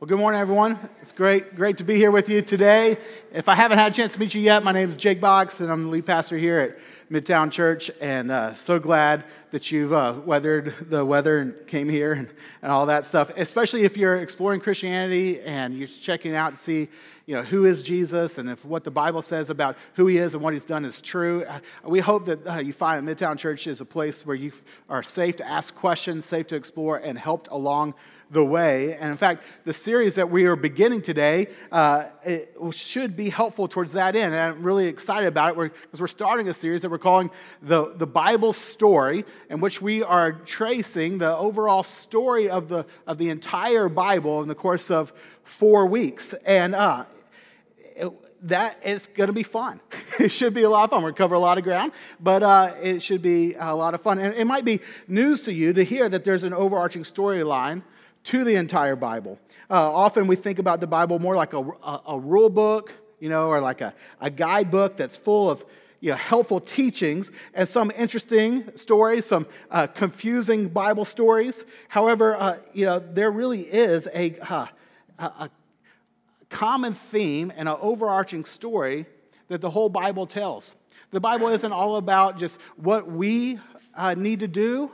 Well, good morning, everyone. It's great, great to be here with you today. If I haven't had a chance to meet you yet, my name is Jake Box, and I'm the lead pastor here at Midtown Church. And uh, so glad that you've uh, weathered the weather and came here and, and all that stuff. Especially if you're exploring Christianity and you're checking out to see, you know, who is Jesus and if what the Bible says about who He is and what He's done is true. Uh, we hope that uh, you find that Midtown Church is a place where you are safe to ask questions, safe to explore, and helped along the way. And in fact, the series that we are beginning today uh, should be helpful towards that end. And I'm really excited about it because we're, starting a series that we're calling the, the Bible Story, in which we are tracing the overall story of the, of the entire Bible in the course of four weeks. And uh, it, that is going to be fun. it should be a lot of fun. We're going to cover a lot of ground, but uh, it should be a lot of fun. And it might be news to you to hear that there's an overarching storyline to the entire Bible. Uh, often we think about the Bible more like a, a, a rule book, you know, or like a, a guidebook that's full of you know, helpful teachings and some interesting stories, some uh, confusing Bible stories. However, uh, you know, there really is a, uh, a common theme and an overarching story that the whole Bible tells. The Bible isn't all about just what we uh, need to do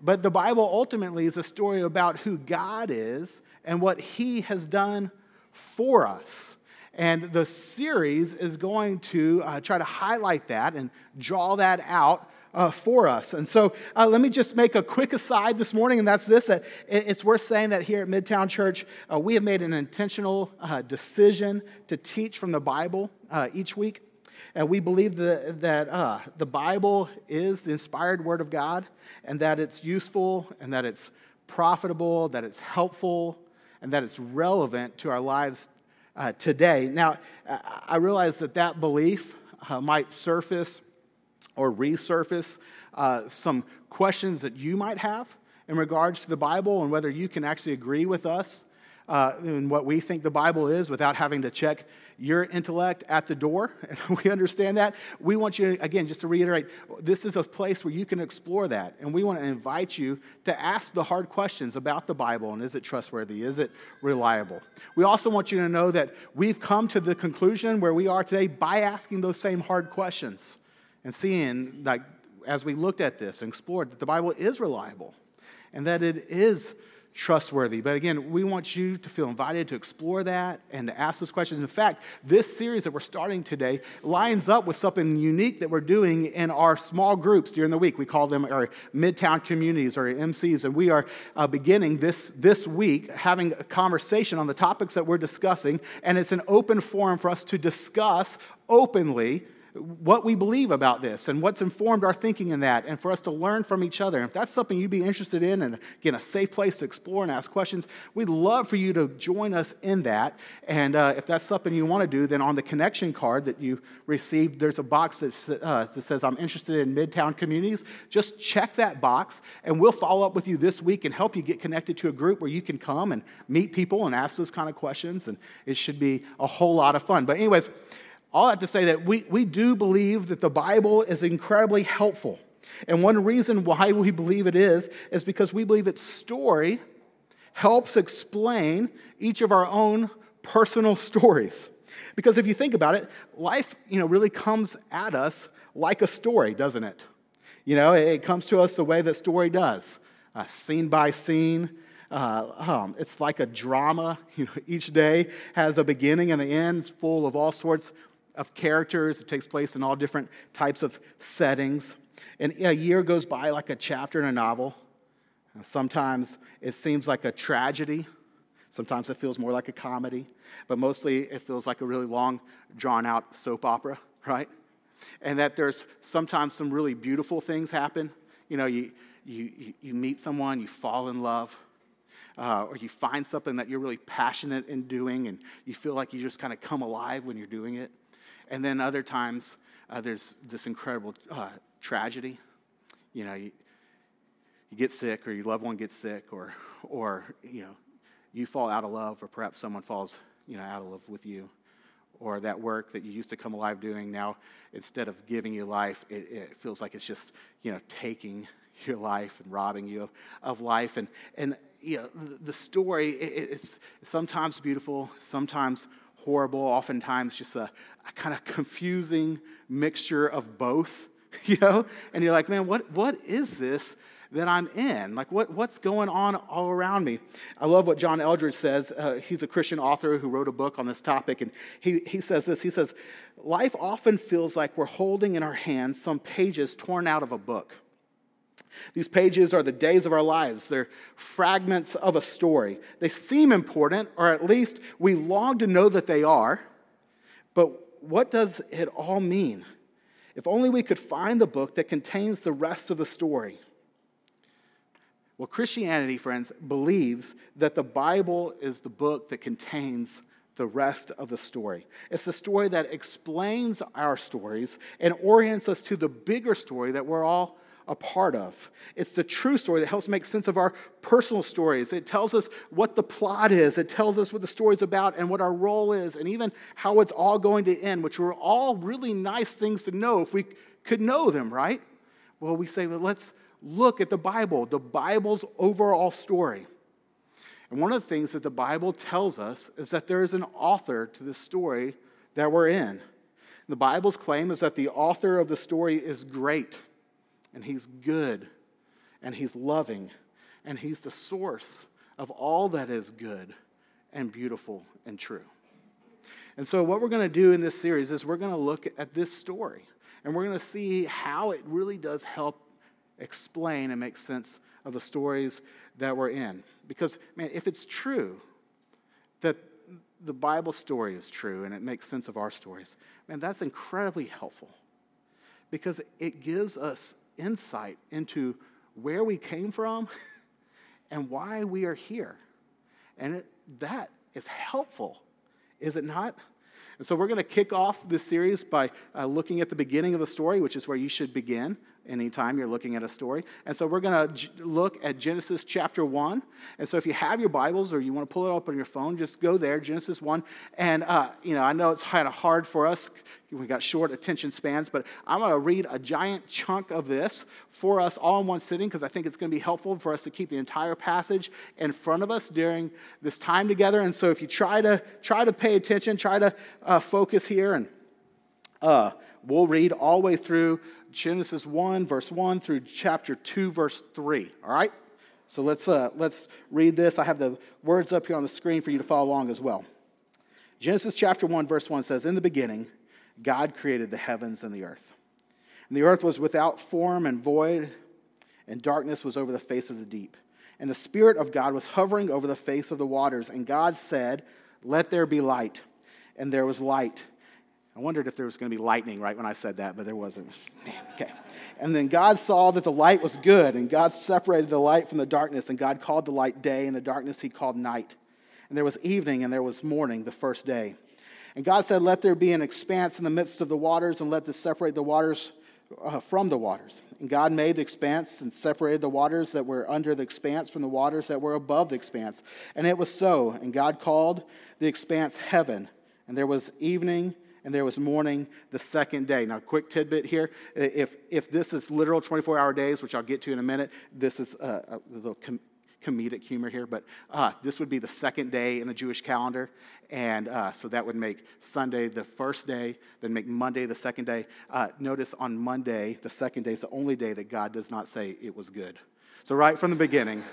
but the Bible ultimately is a story about who God is and what He has done for us. And the series is going to uh, try to highlight that and draw that out uh, for us. And so uh, let me just make a quick aside this morning, and that's this that it's worth saying that here at Midtown Church, uh, we have made an intentional uh, decision to teach from the Bible uh, each week. And we believe that, that uh, the Bible is the inspired Word of God and that it's useful and that it's profitable, that it's helpful, and that it's relevant to our lives uh, today. Now, I realize that that belief uh, might surface or resurface uh, some questions that you might have in regards to the Bible and whether you can actually agree with us uh, in what we think the Bible is without having to check your intellect at the door. We understand that. We want you, again, just to reiterate, this is a place where you can explore that. And we want to invite you to ask the hard questions about the Bible and is it trustworthy? Is it reliable? We also want you to know that we've come to the conclusion where we are today by asking those same hard questions and seeing, like, as we looked at this and explored, that the Bible is reliable and that it is trustworthy. But again, we want you to feel invited to explore that and to ask those questions. In fact, this series that we're starting today lines up with something unique that we're doing in our small groups during the week. We call them our Midtown communities or MCs. And we are uh, beginning this, this week having a conversation on the topics that we're discussing. And it's an open forum for us to discuss openly what we believe about this and what's informed our thinking in that, and for us to learn from each other. And if that's something you'd be interested in, and again, a safe place to explore and ask questions, we'd love for you to join us in that. And uh, if that's something you want to do, then on the connection card that you received, there's a box that, uh, that says, I'm interested in Midtown communities. Just check that box, and we'll follow up with you this week and help you get connected to a group where you can come and meet people and ask those kind of questions. And it should be a whole lot of fun. But, anyways, all that to say that we, we do believe that the Bible is incredibly helpful. And one reason why we believe it is, is because we believe its story helps explain each of our own personal stories. Because if you think about it, life, you know, really comes at us like a story, doesn't it? You know, it comes to us the way that story does, uh, scene by scene. Uh, um, it's like a drama. You know, each day has a beginning and an end. Full of all sorts of characters. It takes place in all different types of settings. And a year goes by like a chapter in a novel. Sometimes it seems like a tragedy. Sometimes it feels more like a comedy. But mostly it feels like a really long, drawn out soap opera, right? And that there's sometimes some really beautiful things happen. You know, you, you, you meet someone, you fall in love. Uh, or you find something that you're really passionate in doing and you feel like you just kind of come alive when you're doing it. And then other times, uh, there's this incredible uh, tragedy. You know, you, you get sick, or your loved one gets sick, or, or, you know, you fall out of love, or perhaps someone falls, you know, out of love with you. Or that work that you used to come alive doing, now instead of giving you life, it, it feels like it's just, you know, taking your life and robbing you of, of life. And, and you know, the story, it's sometimes beautiful, sometimes horrible, oftentimes just a, a kind of confusing mixture of both, you know? And you're like, man, what, what is this that I'm in? Like, what, what's going on all around me? I love what John Eldredge says. Uh, he's a Christian author who wrote a book on this topic, and he, he says this He says, Life often feels like we're holding in our hands some pages torn out of a book. These pages are the days of our lives. They're fragments of a story. They seem important, or at least we long to know that they are. But what does it all mean? If only we could find the book that contains the rest of the story. Well, Christianity, friends, believes that the Bible is the book that contains the rest of the story. It's the story that explains our stories and orients us to the bigger story that we're all a part of. It's the true story that helps make sense of our personal stories. It tells us what the plot is, it tells us what the story's about and what our role is, and even how it's all going to end, which were all really nice things to know if we could know them, right? Well, we say, well, let's look at the Bible, the Bible's overall story. And one of the things that the Bible tells us is that there is an author to the story that we're in. The Bible's claim is that the author of the story is great and He's good, and He's loving, and He's the source of all that is good and beautiful and true. And so, what we're going to do in this series is we're going to look at this story, and we're going to see how it really does help explain and make sense of the stories that we're in. Because, man, if it's true that the Bible story is true and it makes sense of our stories, man, that's incredibly helpful because it gives us insight into where we came from and why we are here. And it, that is helpful, is it not? And so we're going to kick off this series by uh, looking at the beginning of the story, which is where you should begin anytime you're looking at a story. And so we're going to look at Genesis chapter 1. And so if you have your Bibles or you want to pull it up on your phone, just go there, Genesis 1. And, uh, you know, I know it's kind of hard for us. We got short attention spans, but I'm going to read a giant chunk of this for us all in one sitting because I think it's going to be helpful for us to keep the entire passage in front of us during this time together. And so if you try to try to pay attention, try to uh, focus here, and uh, we'll read all the way through Genesis 1, verse 1 through chapter 2, verse 3. All right? So let's, uh, let's read this. I have the words up here on the screen for you to follow along as well. Genesis chapter 1, verse 1 says, In the beginning, God created the heavens and the earth. And the earth was without form and void, and darkness was over the face of the deep. And the Spirit of God was hovering over the face of the waters. And God said, Let there be light. And there was light. I wondered if there was going to be lightning right when I said that, but there wasn't. Okay. And then God saw that the light was good, and God separated the light from the darkness, and God called the light day, and the darkness he called night. And there was evening, and there was morning the first day. And God said, Let there be an expanse in the midst of the waters, and let this separate the waters uh, from the waters. And God made the expanse and separated the waters that were under the expanse from the waters that were above the expanse. And it was so. And God called the expanse heaven. And there was evening and there was morning the second day. Now, quick tidbit here if, if this is literal 24 hour days, which I'll get to in a minute, this is a, a little com- comedic humor here, but uh, this would be the second day in the Jewish calendar. And uh, so that would make Sunday the first day, then make Monday the second day. Uh, notice on Monday, the second day is the only day that God does not say it was good. So, right from the beginning,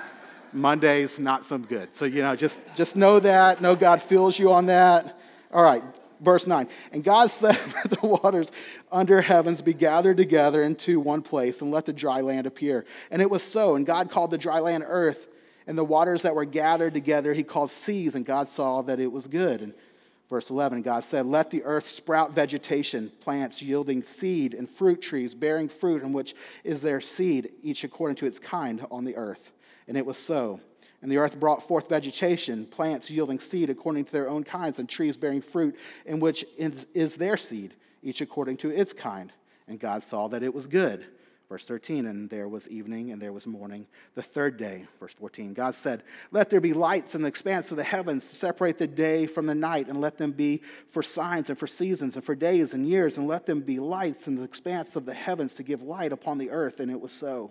Monday's not so good. So, you know, just, just know that. Know God feels you on that. All right, verse 9. And God said that the waters under heavens be gathered together into one place and let the dry land appear. And it was so. And God called the dry land earth, and the waters that were gathered together he called seas, and God saw that it was good. And verse 11, God said, Let the earth sprout vegetation, plants yielding seed, and fruit trees bearing fruit, in which is their seed, each according to its kind on the earth. And it was so. And the earth brought forth vegetation, plants yielding seed according to their own kinds, and trees bearing fruit, in which is their seed, each according to its kind. And God saw that it was good. Verse 13, and there was evening and there was morning, the third day. Verse 14, God said, Let there be lights in the expanse of the heavens to separate the day from the night, and let them be for signs and for seasons and for days and years, and let them be lights in the expanse of the heavens to give light upon the earth. And it was so.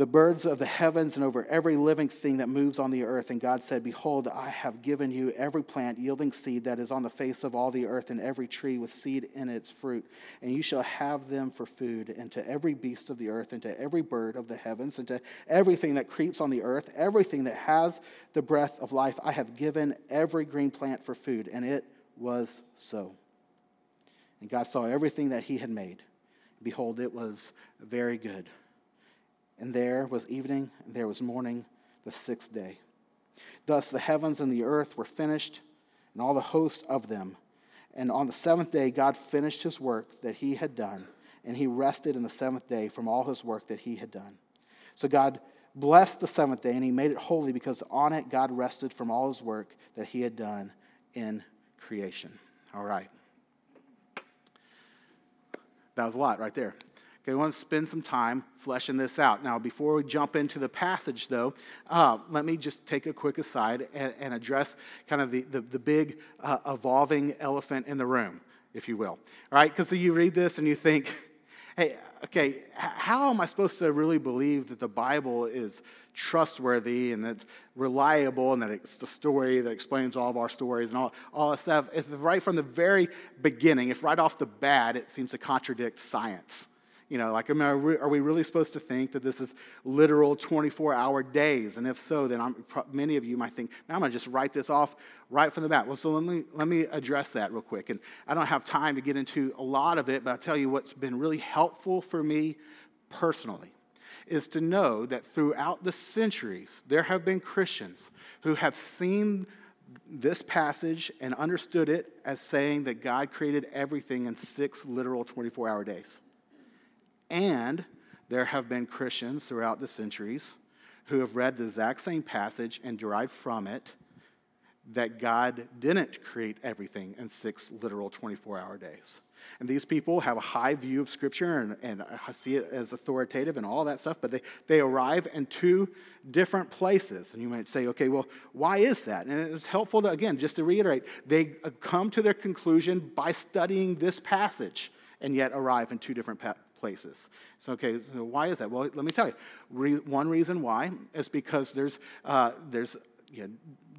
the birds of the heavens and over every living thing that moves on the earth. And God said, Behold, I have given you every plant yielding seed that is on the face of all the earth, and every tree with seed in its fruit. And you shall have them for food, and to every beast of the earth, and to every bird of the heavens, and to everything that creeps on the earth, everything that has the breath of life, I have given every green plant for food. And it was so. And God saw everything that he had made. Behold, it was very good. And there was evening, and there was morning, the sixth day. Thus the heavens and the earth were finished, and all the host of them. And on the seventh day, God finished his work that he had done, and he rested in the seventh day from all his work that he had done. So God blessed the seventh day, and he made it holy because on it God rested from all his work that he had done in creation. All right. That was a lot right there. Okay, we want to spend some time fleshing this out. Now, before we jump into the passage, though, uh, let me just take a quick aside and, and address kind of the, the, the big uh, evolving elephant in the room, if you will. All right, because you read this and you think, hey, okay, how am I supposed to really believe that the Bible is trustworthy and that's reliable and that it's the story that explains all of our stories and all, all that stuff? If right from the very beginning, if right off the bat it seems to contradict science. You know, like, are we really supposed to think that this is literal 24 hour days? And if so, then I'm, many of you might think, now I'm going to just write this off right from the bat. Well, so let me, let me address that real quick. And I don't have time to get into a lot of it, but I'll tell you what's been really helpful for me personally is to know that throughout the centuries, there have been Christians who have seen this passage and understood it as saying that God created everything in six literal 24 hour days. And there have been Christians throughout the centuries who have read the exact same passage and derived from it that God didn't create everything in six literal 24 hour days. And these people have a high view of Scripture and, and see it as authoritative and all that stuff, but they, they arrive in two different places. And you might say, okay, well, why is that? And it's helpful to, again, just to reiterate, they come to their conclusion by studying this passage and yet arrive in two different pa- places. So, okay, so why is that? Well, let me tell you. Re- one reason why is because there's, uh, there's you know,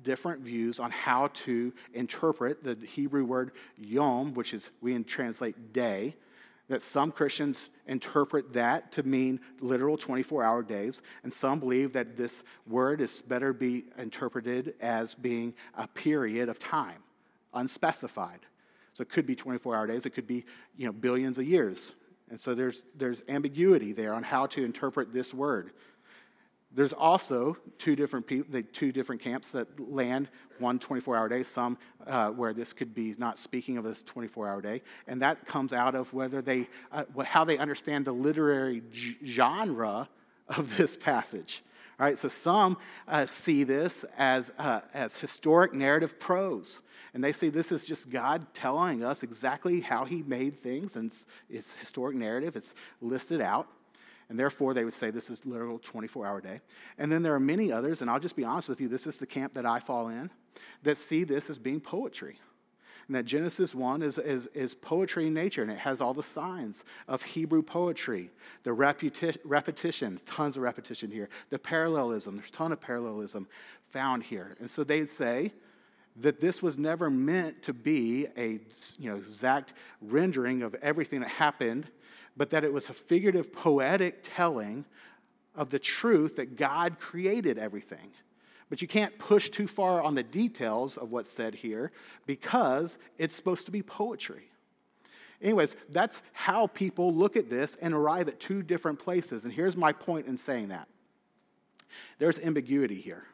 different views on how to interpret the Hebrew word yom, which is we translate day. That some Christians interpret that to mean literal 24 hour days, and some believe that this word is better be interpreted as being a period of time, unspecified. So it could be 24 hour days, it could be you know, billions of years. And so there's, there's ambiguity there on how to interpret this word. There's also two different people, two different camps that land one 24-hour day. Some uh, where this could be not speaking of this 24-hour day, and that comes out of whether they, uh, how they understand the literary g- genre of this passage. All right, so some uh, see this as, uh, as historic narrative prose. And they see this is just God telling us exactly how he made things, and it's, it's historic narrative, it's listed out. And therefore, they would say this is literal 24 hour day. And then there are many others, and I'll just be honest with you, this is the camp that I fall in, that see this as being poetry. And that Genesis 1 is, is, is poetry in nature, and it has all the signs of Hebrew poetry. The repeti- repetition, tons of repetition here. The parallelism, there's a ton of parallelism found here. And so they'd say that this was never meant to be a you know, exact rendering of everything that happened but that it was a figurative, poetic telling of the truth that God created everything. But you can't push too far on the details of what's said here because it's supposed to be poetry. Anyways, that's how people look at this and arrive at two different places. And here's my point in saying that there's ambiguity here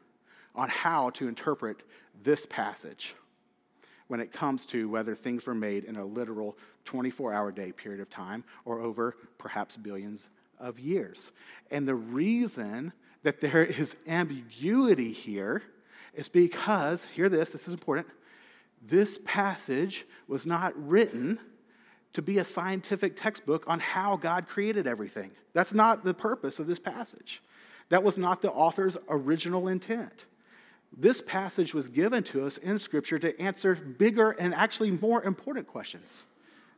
on how to interpret this passage when it comes to whether things were made in a literal 24 hour day period of time or over perhaps billions of years. And the reason that there is ambiguity here is because, hear this, this is important. This passage was not written to be a scientific textbook on how God created everything. That's not the purpose of this passage. That was not the author's original intent. This passage was given to us in Scripture to answer bigger and actually more important questions.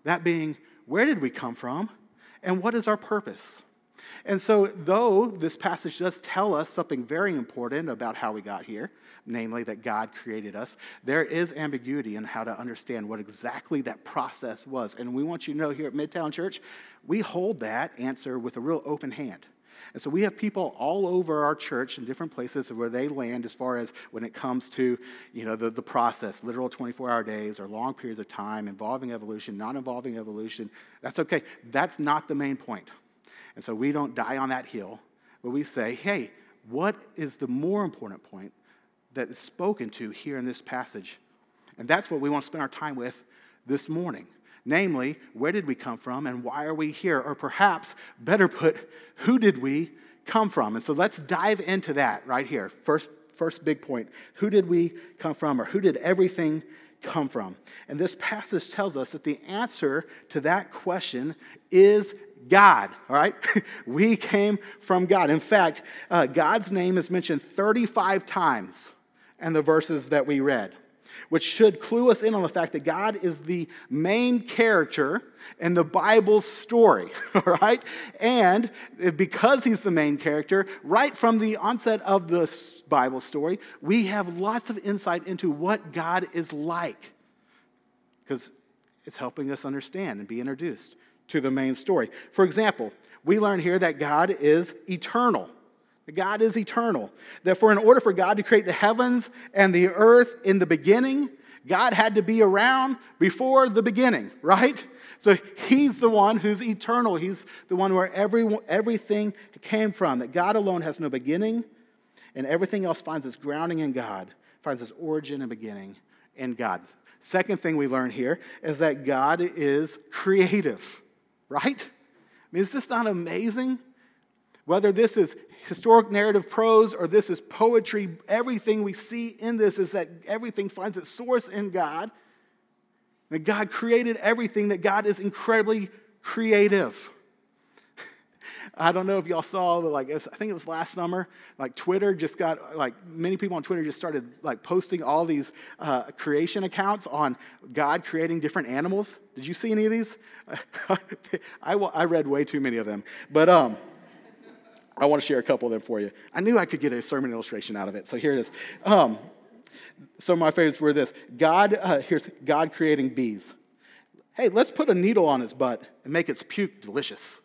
That being, where did we come from? And what is our purpose? And so, though this passage does tell us something very important about how we got here, namely that God created us, there is ambiguity in how to understand what exactly that process was. And we want you to know here at Midtown Church, we hold that answer with a real open hand. And so we have people all over our church in different places where they land as far as when it comes to, you know, the, the process, literal 24-hour days or long periods of time involving evolution, not involving evolution. That's okay. That's not the main point. And so we don't die on that hill, but we say, hey, what is the more important point that is spoken to here in this passage? And that's what we want to spend our time with this morning. Namely, where did we come from and why are we here? Or perhaps, better put, who did we come from? And so let's dive into that right here. First, first big point who did we come from, or who did everything come from? And this passage tells us that the answer to that question is God, all right? we came from God. In fact, uh, God's name is mentioned 35 times in the verses that we read which should clue us in on the fact that God is the main character in the Bible's story, all right? And because he's the main character, right from the onset of the Bible story, we have lots of insight into what God is like because it's helping us understand and be introduced to the main story. For example, we learn here that God is eternal. God is eternal. Therefore, in order for God to create the heavens and the earth in the beginning, God had to be around before the beginning, right? So he's the one who's eternal. He's the one where every, everything came from, that God alone has no beginning, and everything else finds its grounding in God, finds its origin and beginning in God. Second thing we learn here is that God is creative, right? I mean, is this not amazing? Whether this is historic narrative prose or this is poetry, everything we see in this is that everything finds its source in God. That God created everything, that God is incredibly creative. I don't know if y'all saw, but like I think it was last summer, like Twitter just got like many people on Twitter just started like posting all these uh, creation accounts on God creating different animals. Did you see any of these? I, I read way too many of them, but um, I want to share a couple of them for you. I knew I could get a sermon illustration out of it, so here it is. Um, some of my favorites were this God, uh, here's God creating bees. Hey, let's put a needle on its butt and make its puke delicious.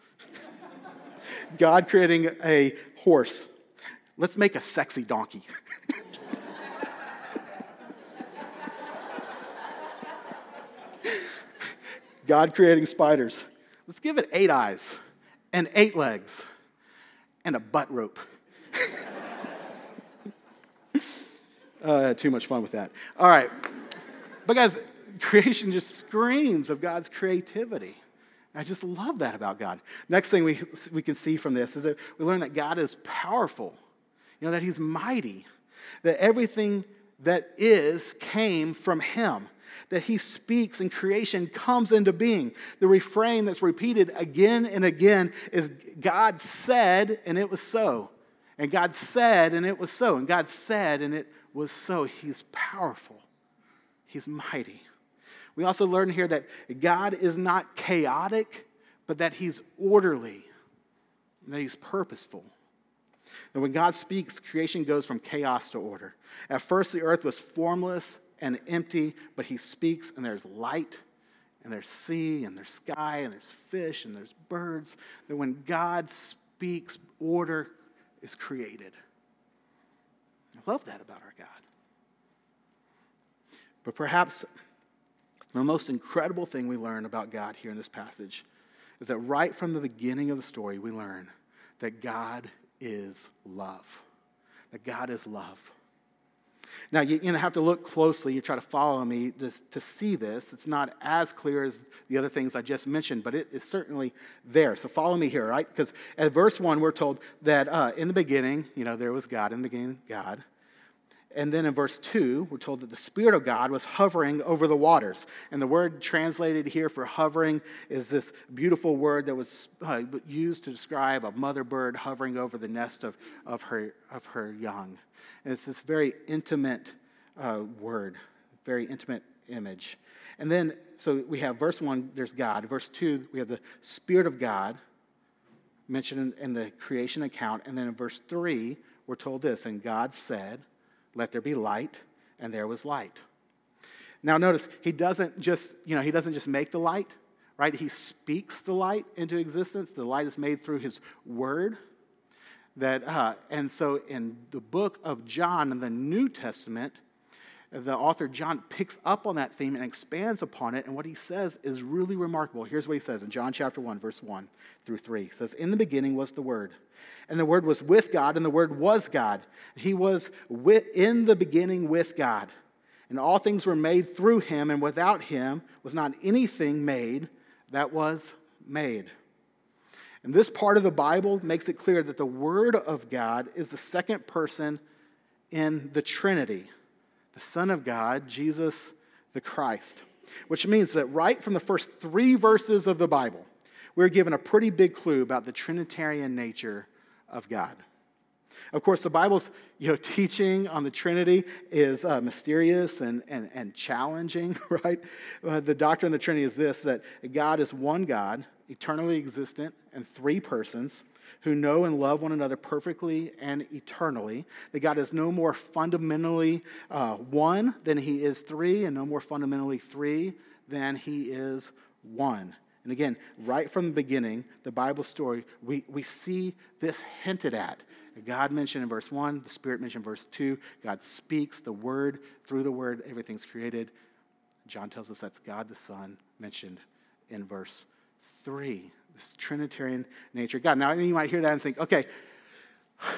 God creating a horse. Let's make a sexy donkey. God creating spiders. Let's give it eight eyes and eight legs and a butt rope. uh, too much fun with that. All right. But, guys, creation just screams of God's creativity. I just love that about God. Next thing we, we can see from this is that we learn that God is powerful. you know, that he's mighty, that everything that is came from him, that he speaks and creation comes into being. The refrain that's repeated again and again is God said, and it was so. And God said, and it was so. And God said, and it was so. He's powerful, He's mighty. We also learn here that God is not chaotic, but that He's orderly, that He's purposeful. And when God speaks, creation goes from chaos to order. At first, the earth was formless and empty, but He speaks, and there's light, and there's sea, and there's sky, and there's fish, and there's birds. That when God speaks, order is created. I love that about our God. But perhaps the most incredible thing we learn about God here in this passage is that right from the beginning of the story, we learn that God is love. That God is love. Now, you're going to have to look closely. You try to follow me to, to see this. It's not as clear as the other things I just mentioned, but it's certainly there. So follow me here, right? Because at verse 1, we're told that uh, in the beginning, you know, there was God. In the beginning, God. And then in verse 2, we're told that the Spirit of God was hovering over the waters. And the word translated here for hovering is this beautiful word that was uh, used to describe a mother bird hovering over the nest of, of, her, of her young. And it's this very intimate uh, word, very intimate image. And then, so we have verse 1, there's God. Verse 2, we have the Spirit of God mentioned in, in the creation account. And then in verse 3, we're told this, and God said, Let there be light, and there was light. Now notice, he doesn't just, you know, he doesn't just make the light, right? He speaks the light into existence. The light is made through his word that uh, and so in the book of john in the new testament the author john picks up on that theme and expands upon it and what he says is really remarkable. Here's what he says in john chapter 1 verse 1 through 3 he says in the beginning was the word and the word was with god and the word was god. He was with, in the beginning with god and all things were made through him and without him was not anything made that was made. And this part of the Bible makes it clear that the Word of God is the second person in the Trinity the Son of God, Jesus the Christ. Which means that right from the first three verses of the Bible, we're given a pretty big clue about the Trinitarian nature of God. Of course, the Bible's you know, teaching on the Trinity is uh, mysterious and, and, and challenging, right? Uh, the doctrine of the Trinity is this that God is one God eternally existent, and three persons who know and love one another perfectly and eternally. That God is no more fundamentally uh, one than he is three, and no more fundamentally three than he is one. And again, right from the beginning, the Bible story, we, we see this hinted at. God mentioned in verse 1, the Spirit mentioned in verse 2. God speaks the Word, through the Word, everything's created. John tells us that's God the Son mentioned in verse three, this Trinitarian nature God. Now, you might hear that and think, okay,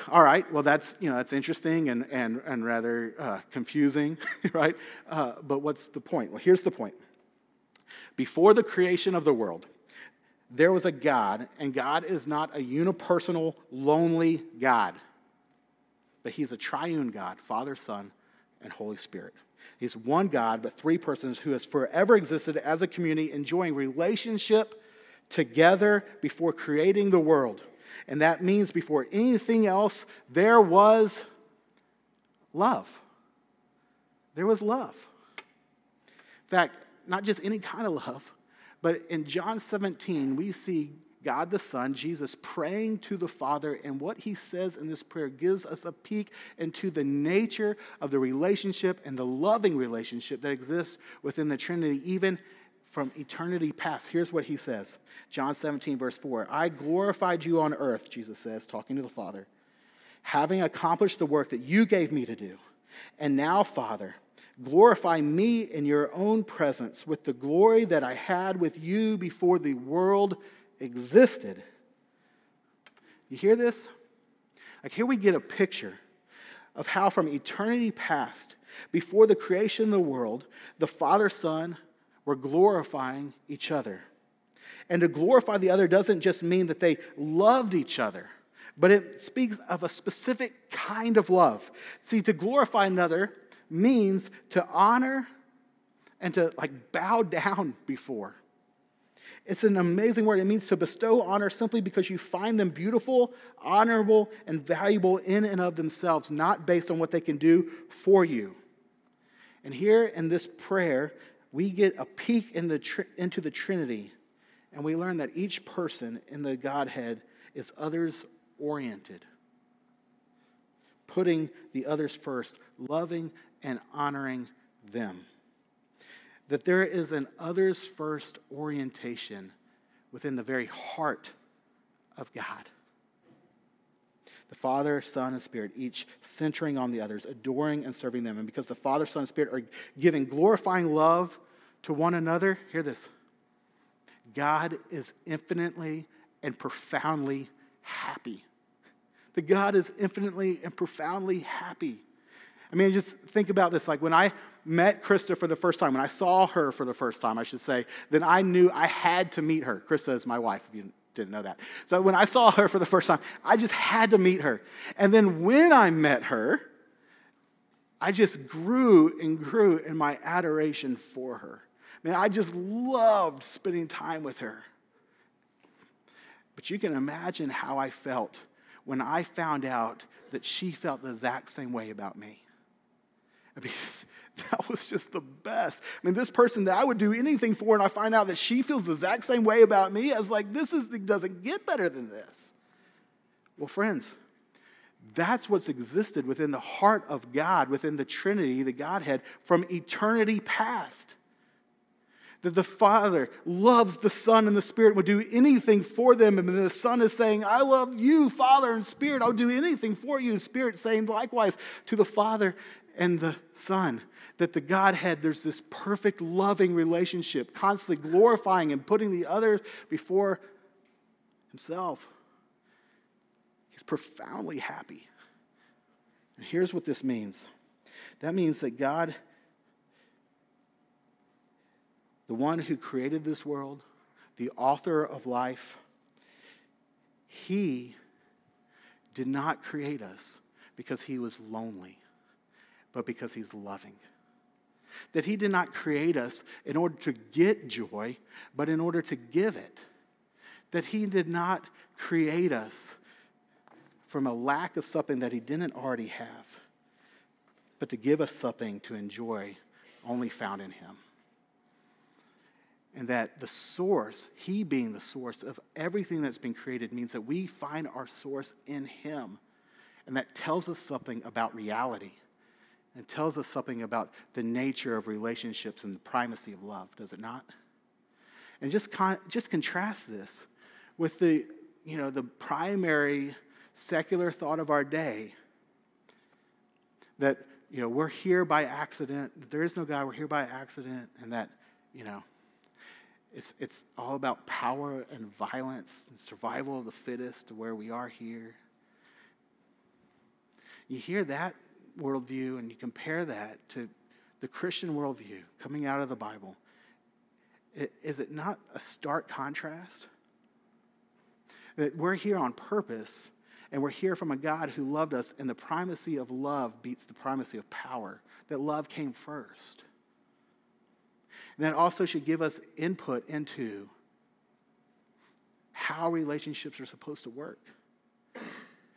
all right, well, that's, you know, that's interesting and, and, and rather uh, confusing, right? Uh, but what's the point? Well, here's the point. Before the creation of the world, there was a God, and God is not a unipersonal, lonely God, but He's a triune God Father, Son, and Holy Spirit. He's one God, but three persons who has forever existed as a community, enjoying relationship together before creating the world. And that means before anything else, there was love. There was love. In fact, not just any kind of love, but in John 17, we see God the Son, Jesus, praying to the Father, and what he says in this prayer gives us a peek into the nature of the relationship and the loving relationship that exists within the Trinity, even from eternity past. Here's what he says John 17, verse 4 I glorified you on earth, Jesus says, talking to the Father, having accomplished the work that you gave me to do. And now, Father, glorify me in your own presence with the glory that I had with you before the world existed. You hear this? Like, here we get a picture of how, from eternity past, before the creation of the world, the Father, Son, were glorifying each other. And to glorify the other doesn't just mean that they loved each other, but it speaks of a specific kind of love. See, to glorify another means to honor and to like bow down before. It's an amazing word. It means to bestow honor simply because you find them beautiful, honorable, and valuable in and of themselves, not based on what they can do for you. And here in this prayer, we get a peek in the tr- into the Trinity, and we learn that each person in the Godhead is others oriented, putting the others first, loving and honoring them that there is an others first orientation within the very heart of God. The Father, Son, and Spirit, each centering on the others, adoring and serving them. And because the Father, Son, and Spirit are giving glorifying love to one another, hear this God is infinitely and profoundly happy. The God is infinitely and profoundly happy. I mean, just think about this. Like when I met Krista for the first time, when I saw her for the first time, I should say, then I knew I had to meet her. Krista is my wife, if you didn't know that. So when I saw her for the first time, I just had to meet her. And then when I met her, I just grew and grew in my adoration for her. I I just loved spending time with her. But you can imagine how I felt when I found out that she felt the exact same way about me. I mean, that was just the best. I mean, this person that I would do anything for, and I find out that she feels the exact same way about me, I was like, this is, doesn't get better than this. Well, friends, that's what's existed within the heart of God, within the Trinity, the Godhead, from eternity past. That the Father loves the Son and the Spirit, would do anything for them. And the Son is saying, I love you, Father and Spirit. I'll do anything for you. Spirit saying likewise to the Father and the Son. That the Godhead, there's this perfect, loving relationship, constantly glorifying and putting the other before Himself. He's profoundly happy. And here's what this means that means that God, the one who created this world, the author of life, He did not create us because He was lonely but because He's loving. That He did not create us in order to get joy, but in order to give it. That He did not create us from a lack of something that He didn't already have, but to give us something to enjoy only found in Him. And that the source, He being the source of everything that's been created, means that we find our source in Him. And that tells us something about reality. and tells us something about the nature of relationships and the primacy of love, does it not? And just, con- just contrast this with the, you know, the primary secular thought of our day that, you know, we're here by accident, there is no God, we're here by accident, and that, you know, it's, it's all about power and violence and survival of the fittest to where we are here. You hear that worldview and you compare that to the Christian worldview coming out of the Bible, is it not a stark contrast? That we're here on purpose and we're here from a God who loved us, and the primacy of love beats the primacy of power, that love came first. And that also should give us input into how relationships are supposed to work.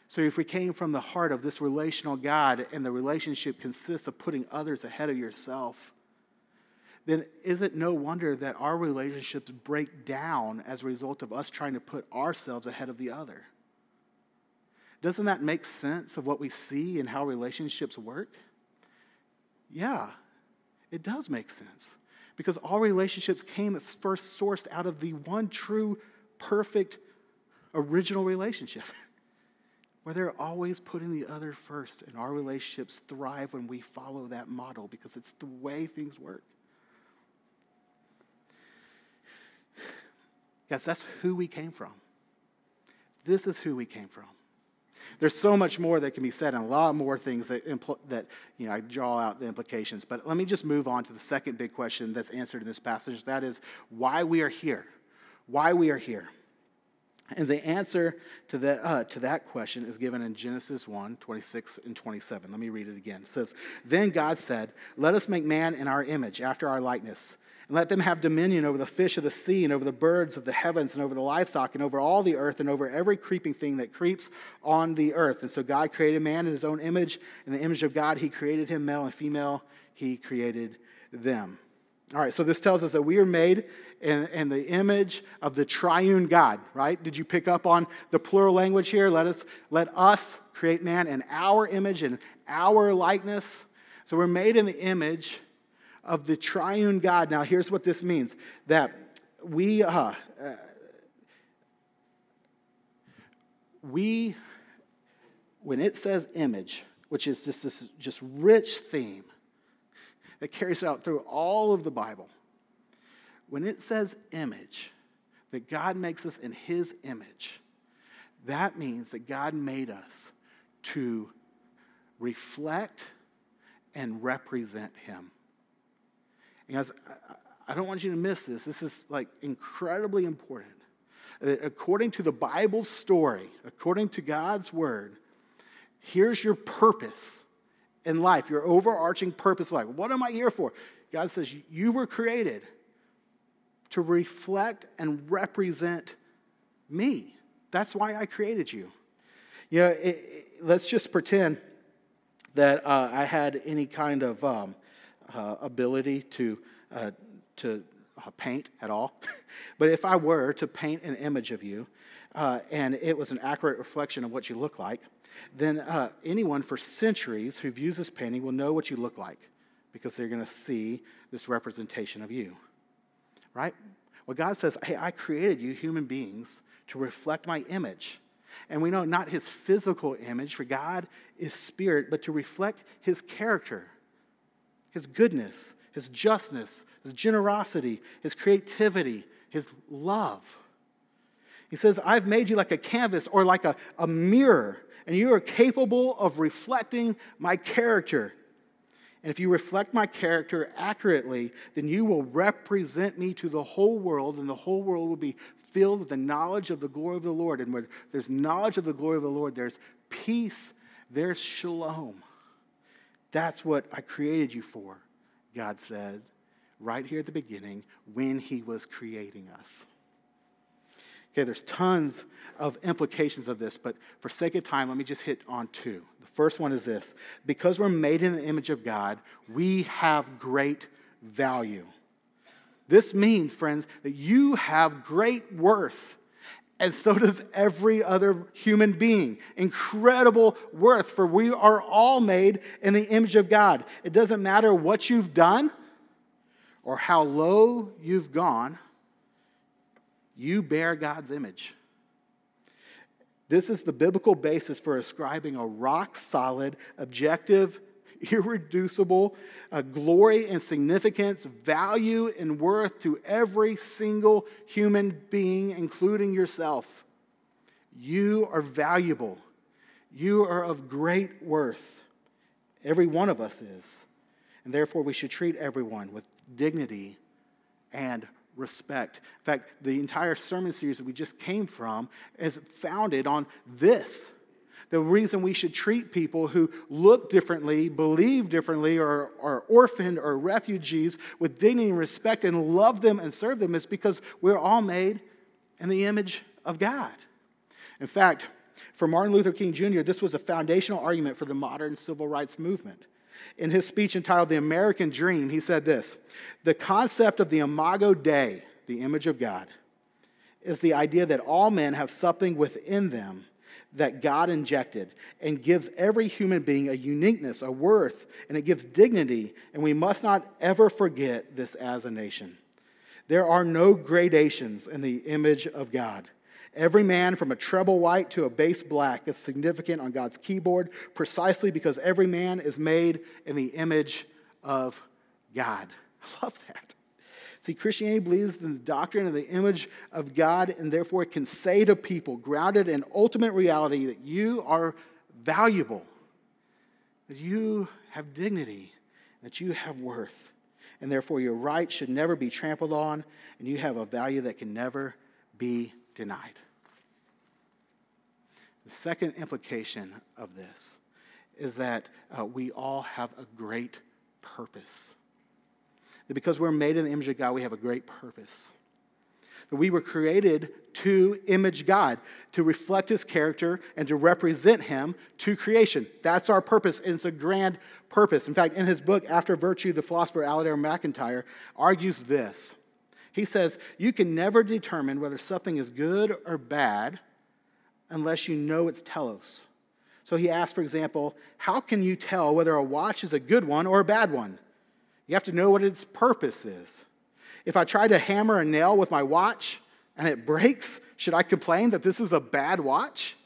So, if we came from the heart of this relational God and the relationship consists of putting others ahead of yourself, then is it no wonder that our relationships break down as a result of us trying to put ourselves ahead of the other? Doesn't that make sense of what we see and how relationships work? Yeah, it does make sense. Because all relationships came first sourced out of the one true, perfect, original relationship. where they're always putting the other first, and our relationships thrive when we follow that model because it's the way things work. Guys, that's who we came from. This is who we came from. There's so much more that can be said, and a lot more things that, impl- that you know, I draw out the implications. But let me just move on to the second big question that's answered in this passage. That is why we are here. Why we are here. And the answer to that, uh, to that question is given in Genesis 1 26 and 27. Let me read it again. It says, Then God said, Let us make man in our image, after our likeness, and let them have dominion over the fish of the sea, and over the birds of the heavens, and over the livestock, and over all the earth, and over every creeping thing that creeps on the earth. And so God created man in his own image. In the image of God, he created him, male and female, he created them. All right, so this tells us that we are made in, in, the image of the triune God, right? Did you pick up on the plural language here? Let us, let us create man in our image and our likeness. So we're made in the image of the triune God. Now, here's what this means that we, uh, uh, we, when it says image, which is just this just rich theme, that carries out through all of the Bible. When it says image, that God makes us in his image, that means that God made us to reflect and represent him. Guys, I don't want you to miss this. This is like incredibly important. According to the Bible's story, according to God's word, here's your purpose in life, your overarching purpose life. What am I here for? God says, You were created to reflect and represent me. That's why I created you. You know, it, it, let's just pretend that uh, I had any kind of um, uh, ability to, uh, to uh, paint at all. but if I were to paint an image of you uh, and it was an accurate reflection of what you look like, then uh, anyone for centuries who views this painting will know what you look like because they're going to see this representation of you. Right? Well, God says, Hey, I created you, human beings, to reflect my image. And we know not his physical image, for God is spirit, but to reflect his character, his goodness, his justness, his generosity, his creativity, his love. He says, I've made you like a canvas or like a, a mirror and you are capable of reflecting my character. And if you reflect my character accurately, then you will represent me to the whole world, and the whole world will be filled with the knowledge of the glory of the Lord. And where there's knowledge of the glory of the Lord, there's peace, there's shalom. That's what I created you for, God said right here at the beginning when He was creating us. Okay, there's tons of implications of this, but for sake of time, let me just hit on two. The first one is this because we're made in the image of God, we have great value. This means, friends, that you have great worth, and so does every other human being. Incredible worth, for we are all made in the image of God. It doesn't matter what you've done or how low you've gone you bear God's image. This is the biblical basis for ascribing a rock solid, objective, irreducible uh, glory and significance, value and worth to every single human being, including yourself. You are valuable. You are of great worth. Every one of us is. And therefore, we should treat everyone with dignity and respect. In fact, the entire sermon series that we just came from is founded on this. The reason we should treat people who look differently, believe differently, or are orphaned or refugees with dignity and respect and love them and serve them is because we're all made in the image of God. In fact, for Martin Luther King Jr., this was a foundational argument for the modern civil rights movement. In his speech entitled The American Dream, he said this The concept of the imago Dei, the image of God, is the idea that all men have something within them that God injected and gives every human being a uniqueness, a worth, and it gives dignity, and we must not ever forget this as a nation. There are no gradations in the image of God. Every man from a treble white to a bass black is significant on God's keyboard precisely because every man is made in the image of God. I love that. See, Christianity believes in the doctrine of the image of God and therefore it can say to people, grounded in ultimate reality, that you are valuable, that you have dignity, that you have worth, and therefore your rights should never be trampled on, and you have a value that can never be denied. The second implication of this is that uh, we all have a great purpose. That because we're made in the image of God, we have a great purpose. That we were created to image God, to reflect his character and to represent him to creation. That's our purpose, and it's a grand purpose. In fact, in his book, After Virtue, the philosopher Alasdair MacIntyre argues this. He says, You can never determine whether something is good or bad unless you know its telos. So he asks, for example, how can you tell whether a watch is a good one or a bad one? You have to know what its purpose is. If I try to hammer a nail with my watch and it breaks, should I complain that this is a bad watch?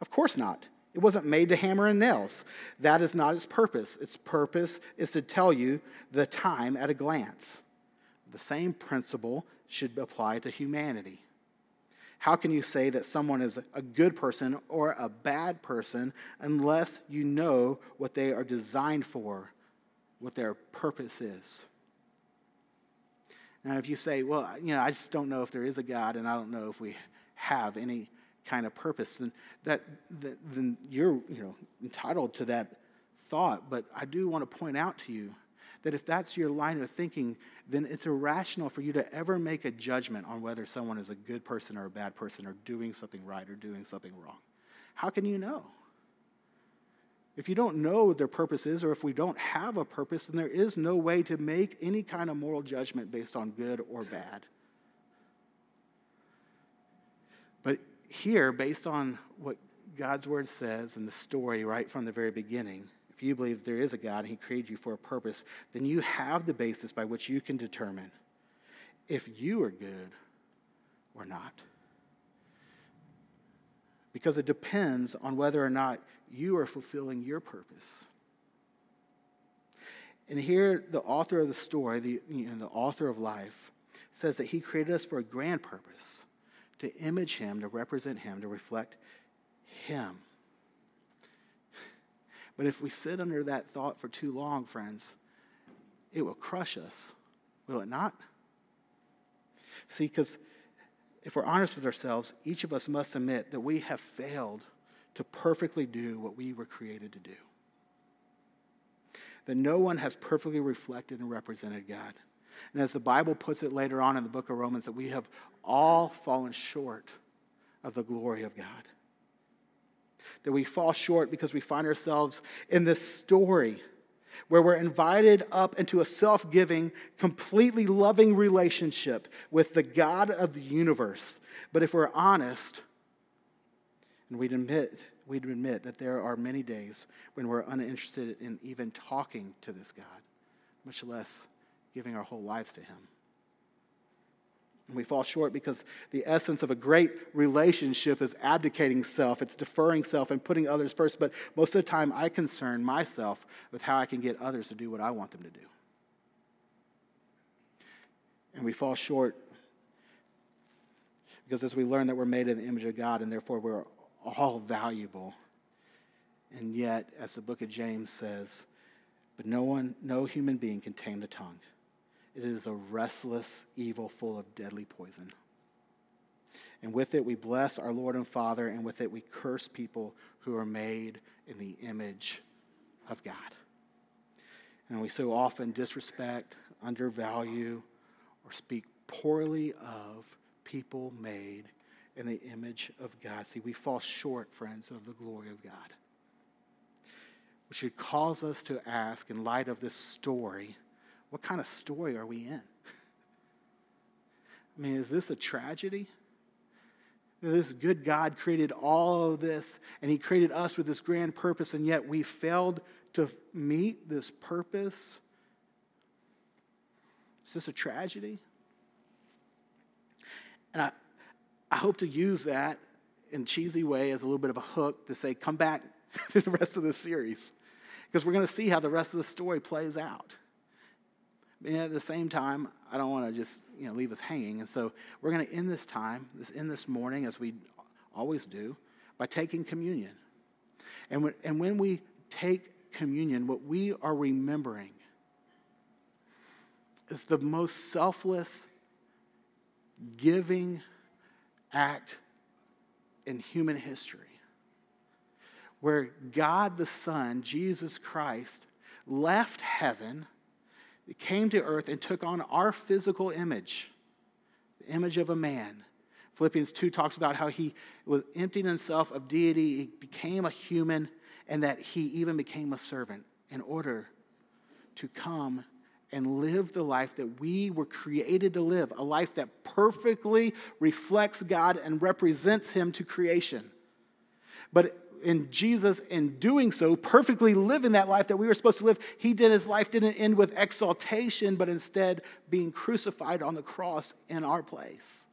Of course not. It wasn't made to hammer in nails. That is not its purpose. Its purpose is to tell you the time at a glance. The same principle should apply to humanity. How can you say that someone is a good person or a bad person unless you know what they are designed for, what their purpose is? Now, if you say, well, you know, I just don't know if there is a God and I don't know if we have any kind of purpose, then, that, that, then you're you know, entitled to that thought. But I do want to point out to you that if that's your line of thinking, then it's irrational for you to ever make a judgment on whether someone is a good person or a bad person or doing something right or doing something wrong. How can you know? If you don't know what their purpose is, or if we don't have a purpose, then there is no way to make any kind of moral judgment based on good or bad. But here, based on what God's word says and the story right from the very beginning, if you believe there is a God and He created you for a purpose, then you have the basis by which you can determine if you are good or not. Because it depends on whether or not you are fulfilling your purpose. And here, the author of the story, the, you know, the author of life, says that He created us for a grand purpose to image Him, to represent Him, to reflect Him. But if we sit under that thought for too long, friends, it will crush us, will it not? See, because if we're honest with ourselves, each of us must admit that we have failed to perfectly do what we were created to do. That no one has perfectly reflected and represented God. And as the Bible puts it later on in the book of Romans, that we have all fallen short of the glory of God that we fall short because we find ourselves in this story where we're invited up into a self giving, completely loving relationship with the God of the universe. But if we're honest, and we'd admit, we'd admit that there are many days when we're uninterested in even talking to this God, much less giving our whole lives to Him. And we fall short because the essence of a great relationship is abdicating self, it's deferring self and putting others first. But most of the time, I concern myself with how I can get others to do what I want them to do. And we fall short because as we learn that we're made in the image of God and therefore we're all valuable. And yet, as the book of James says, but no one, no human being can tame the tongue. It is a restless evil full of deadly poison. And with it, we bless our Lord and Father, and with it, we curse people who are made in the image of God. And we so often disrespect, undervalue, or speak poorly of people made in the image of God. See, we fall short, friends, of the glory of God. Which should cause us to ask, in light of this story, what kind of story are we in? I mean, is this a tragedy? This good God created all of this, and He created us with this grand purpose, and yet we failed to meet this purpose. Is this a tragedy? And I, I hope to use that in cheesy way as a little bit of a hook to say, come back to the rest of the series. Because we're going to see how the rest of the story plays out. And at the same time, I don't want to just you know, leave us hanging. And so we're going to end this time, in this morning, as we always do, by taking communion. And when, and when we take communion, what we are remembering is the most selfless, giving act in human history. where God the Son, Jesus Christ, left heaven, came to earth, and took on our physical image, the image of a man. Philippians 2 talks about how he was emptying himself of deity, he became a human, and that he even became a servant in order to come and live the life that we were created to live, a life that perfectly reflects God and represents Him to creation. But in Jesus, in doing so, perfectly living that life that we were supposed to live, He did His life didn't end with exaltation, but instead being crucified on the cross in our place.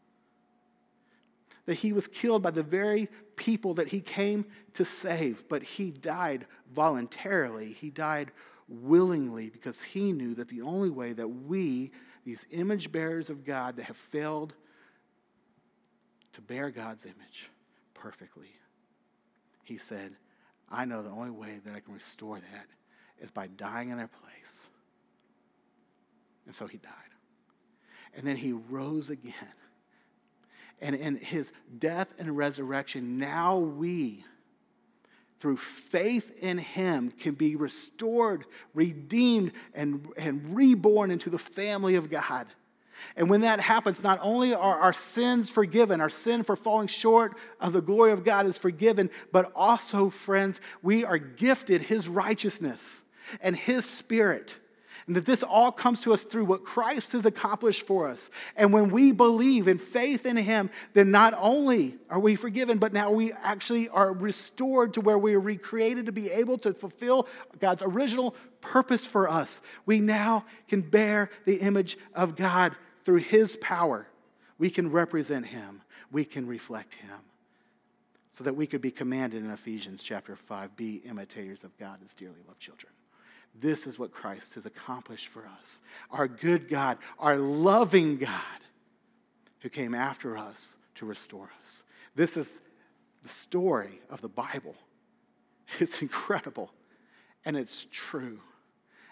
That He was killed by the very people that He came to save, but He died voluntarily. He died willingly because he knew that the only way that we, these image bearers of God that have failed to bear God's image perfectly, he said, I know the only way that I can restore that is by dying in their place. And so he died. And then he rose again. And in his death and resurrection, now we through faith in him, can be restored, redeemed, and, and reborn into the family of God. And when that happens, not only are our sins forgiven, our sin for falling short of the glory of God is forgiven, but also, friends, we are gifted his righteousness and his spirit and that this all comes to us through what Christ has accomplished for us. And when we believe in faith in Him, then not only are we forgiven, but now we actually are restored to where we are recreated to be able to fulfill God's original purpose for us. We now can bear the image of God through His power. We can represent Him, we can reflect Him. So that we could be commanded in Ephesians chapter 5 be imitators of God as dearly loved children. This is what Christ has accomplished for us. Our good God, our loving God, who came after us to restore us. This is the story of the Bible. It's incredible and it's true.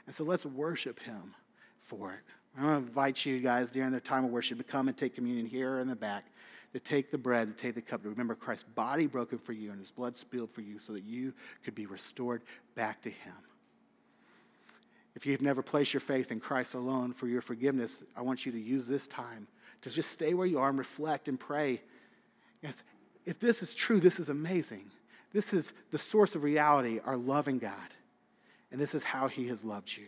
And so let's worship Him for it. I'm going to invite you guys during the time of worship to come and take communion here in the back, to take the bread, to take the cup, to remember Christ's body broken for you and His blood spilled for you so that you could be restored back to Him. If you've never placed your faith in Christ alone for your forgiveness, I want you to use this time to just stay where you are and reflect and pray. Yes, if this is true, this is amazing. This is the source of reality, our loving God. And this is how He has loved you.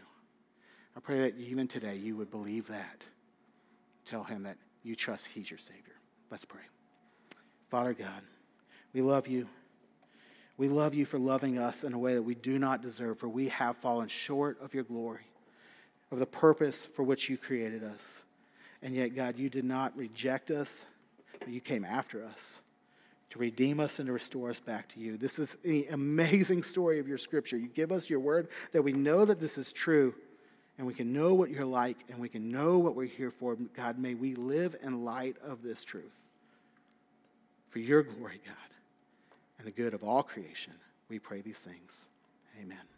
I pray that even today you would believe that. Tell Him that you trust He's your Savior. Let's pray. Father God, we love you. We love you for loving us in a way that we do not deserve, for we have fallen short of your glory, of the purpose for which you created us. And yet, God, you did not reject us, but you came after us to redeem us and to restore us back to you. This is the amazing story of your scripture. You give us your word that we know that this is true, and we can know what you're like, and we can know what we're here for. God, may we live in light of this truth. For your glory, God and the good of all creation. We pray these things. Amen.